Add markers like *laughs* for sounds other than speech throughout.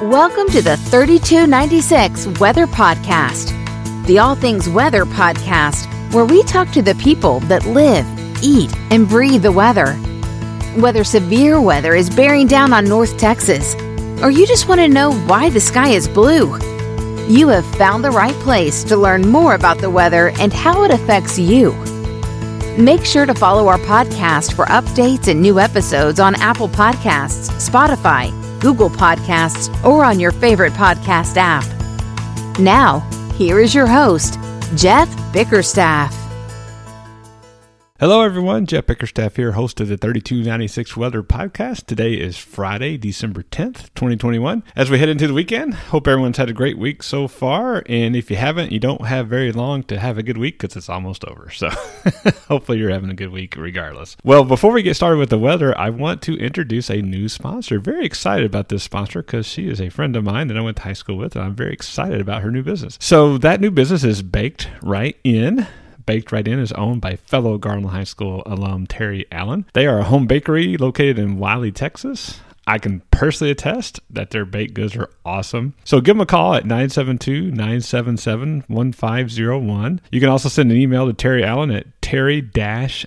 Welcome to the 3296 Weather Podcast, the All Things Weather podcast, where we talk to the people that live, eat, and breathe the weather. Whether severe weather is bearing down on North Texas, or you just want to know why the sky is blue, you have found the right place to learn more about the weather and how it affects you. Make sure to follow our podcast for updates and new episodes on Apple Podcasts, Spotify, Google Podcasts, or on your favorite podcast app. Now, here is your host, Jeff Bickerstaff. Hello, everyone. Jeff Bickerstaff here, host of the 3296 Weather Podcast. Today is Friday, December 10th, 2021. As we head into the weekend, hope everyone's had a great week so far. And if you haven't, you don't have very long to have a good week because it's almost over. So *laughs* hopefully you're having a good week regardless. Well, before we get started with the weather, I want to introduce a new sponsor. Very excited about this sponsor because she is a friend of mine that I went to high school with, and I'm very excited about her new business. So that new business is Baked Right In. Baked Right In is owned by fellow Garland High School alum Terry Allen. They are a home bakery located in Wylie, Texas. I can personally attest that their baked goods are awesome. So give them a call at 972 977 1501. You can also send an email to Terry Allen at terry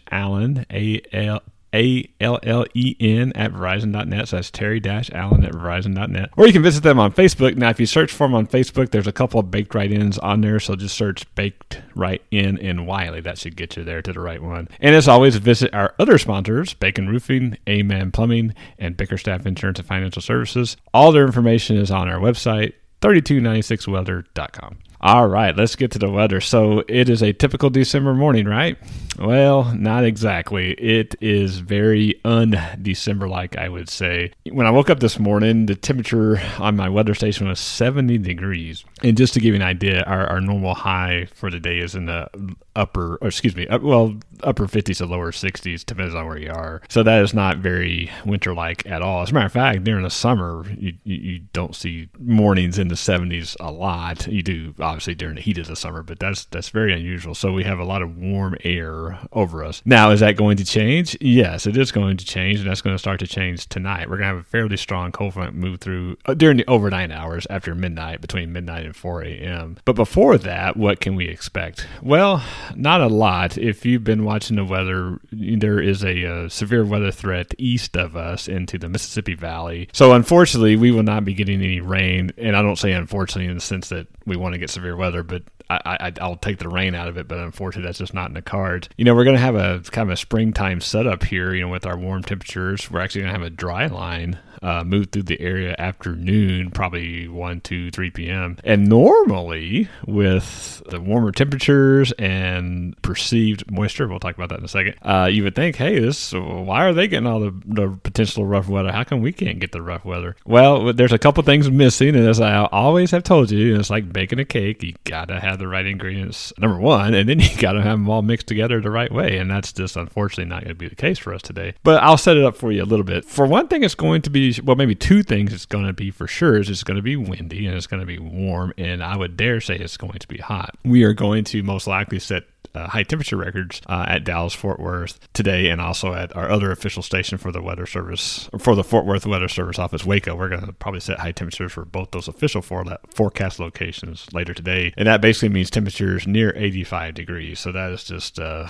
allen, A L a L L E N at Verizon.net. So that's Terry Allen at Verizon.net. Or you can visit them on Facebook. Now, if you search for them on Facebook, there's a couple of baked right ins on there. So just search Baked Right In in Wylie. That should get you there to the right one. And as always, visit our other sponsors Bacon Roofing, Amen Plumbing, and Bickerstaff Insurance and Financial Services. All their information is on our website, 3296weather.com. All right, let's get to the weather. So it is a typical December morning, right? Well, not exactly. It is very un December like, I would say. When I woke up this morning, the temperature on my weather station was 70 degrees. And just to give you an idea, our, our normal high for the day is in the upper, excuse me, well, upper 50s to lower 60s, depends on where you are. So that is not very winter like at all. As a matter of fact, during the summer, you, you, you don't see mornings in the 70s a lot. You do uh, obviously during the heat of the summer, but that's that's very unusual. So we have a lot of warm air over us. Now, is that going to change? Yes, it is going to change, and that's going to start to change tonight. We're going to have a fairly strong cold front move through uh, during the overnight hours after midnight, between midnight and 4 a.m. But before that, what can we expect? Well, not a lot. If you've been watching the weather, there is a, uh, severe weather threat east of us into the Mississippi Valley. So, unfortunately, we will not be getting any rain. And I don't say unfortunately in the sense that we want to get severe weather, but I, I, will take the rain out of it, but unfortunately, that's just not in the cards. You know, we're going to have a kind of a springtime setup here, you know, with our warm temperatures. We're actually going to have a dry line uh, move through the area after noon, probably 1, 2, 3 p.m. And normally, with the warmer temperatures and perceived moisture, we'll talk about that in a second, uh, you would think, hey, this why are they getting all the, the potential rough weather? How come we can't get the rough weather? Well, there's a couple things missing, and as I always have told you, it's like baking a cake. You got to have the right ingredients, number one, and then *laughs* you got to have them all mixed together the right way. And that's just unfortunately not going to be the case for us today. But I'll set it up for you a little bit. For one thing, it's going to be well, maybe two things it's going to be for sure is it's going to be windy and it's going to be warm, and I would dare say it's going to be hot. We are going to most likely set uh, high temperature records uh, at Dallas Fort Worth today, and also at our other official station for the weather service for the Fort Worth Weather Service office, Waco. We're going to probably set high temperatures for both those official for forecast locations later today, and that basically means temperatures near 85 degrees. So that is just. Uh,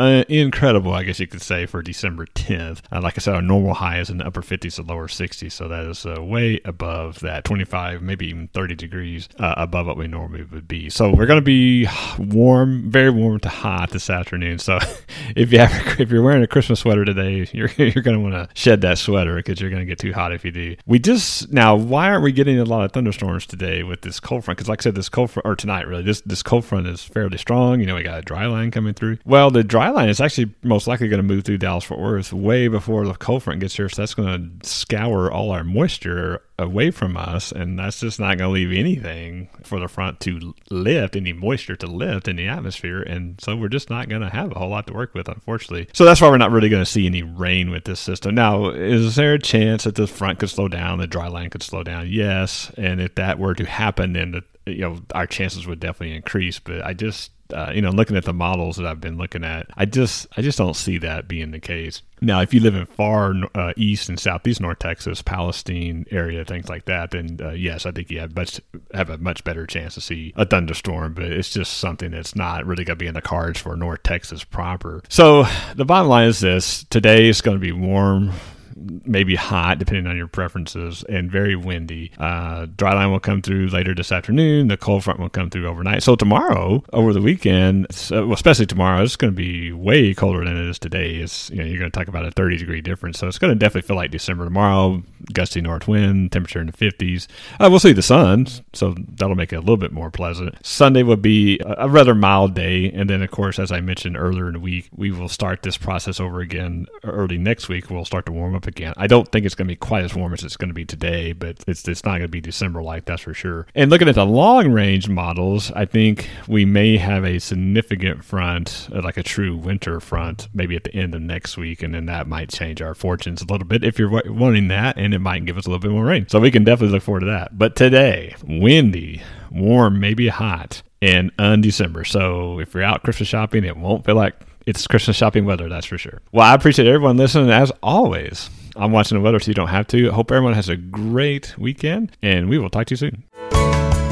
uh, incredible, I guess you could say, for December 10th. Uh, like I said, our normal high is in the upper 50s to lower 60s, so that is uh, way above that 25, maybe even 30 degrees uh, above what we normally would be. So we're going to be warm, very warm to hot this afternoon. So *laughs* if you have, *laughs* if you're wearing a Christmas sweater today, *laughs* you're you're going to want to shed that sweater because you're going to get too hot if you do. We just now, why aren't we getting a lot of thunderstorms today with this cold front? Because like I said, this cold front or tonight really, this this cold front is fairly strong. You know, we got a dry line coming through. Well, the dry line is actually most likely going to move through Dallas Fort Worth way before the cold front gets here. So that's going to scour all our moisture away from us, and that's just not going to leave anything for the front to lift, any moisture to lift in the atmosphere. And so we're just not going to have a whole lot to work with, unfortunately. So that's why we're not really going to see any rain with this system. Now, is there a chance that the front could slow down, the dry line could slow down? Yes. And if that were to happen, then the, you know our chances would definitely increase. But I just uh, you know, looking at the models that I've been looking at, I just I just don't see that being the case. Now, if you live in far uh, east and southeast North Texas, Palestine area, things like that, then uh, yes, I think you have much have a much better chance to see a thunderstorm. But it's just something that's not really going to be in the cards for North Texas proper. So the bottom line is this: today is going to be warm maybe hot, depending on your preferences, and very windy. Uh, dry line will come through later this afternoon. The cold front will come through overnight. So tomorrow, over the weekend, well, especially tomorrow, it's going to be way colder than it is today. It's you know you're going to talk about a 30 degree difference. So it's going to definitely feel like December tomorrow. Gusty north wind, temperature in the 50s. Uh, we'll see the sun, so that'll make it a little bit more pleasant. Sunday will be a, a rather mild day, and then of course, as I mentioned earlier in the week, we will start this process over again early next week. We'll start to warm up again. I don't think it's going to be quite as warm as it's going to be today, but it's it's not going to be December like that's for sure. And looking at the long range models, I think we may have a significant front, uh, like a true winter front, maybe at the end of next week, and then that might change our fortunes a little bit if you're wanting that, and it might give us a little bit more rain. So we can definitely look forward to that. But today, windy, warm, maybe hot, and undecember. So if you're out Christmas shopping, it won't feel like it's Christmas shopping weather, that's for sure. Well, I appreciate everyone listening as always. I'm watching the weather so you don't have to. Hope everyone has a great weekend, and we will talk to you soon.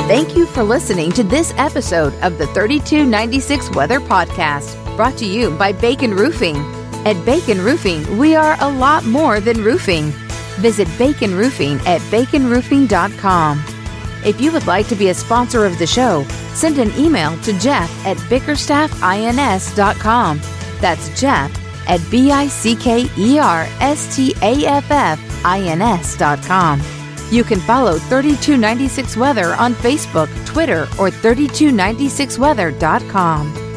Thank you for listening to this episode of the 3296 Weather Podcast, brought to you by Bacon Roofing. At Bacon Roofing, we are a lot more than roofing. Visit Bacon Roofing at baconroofing.com. If you would like to be a sponsor of the show, send an email to Jeff at bickerstaffins.com. That's Jeff at B I C K E R S T A F F I N S dot com. You can follow 3296 Weather on Facebook, Twitter, or 3296weather.com.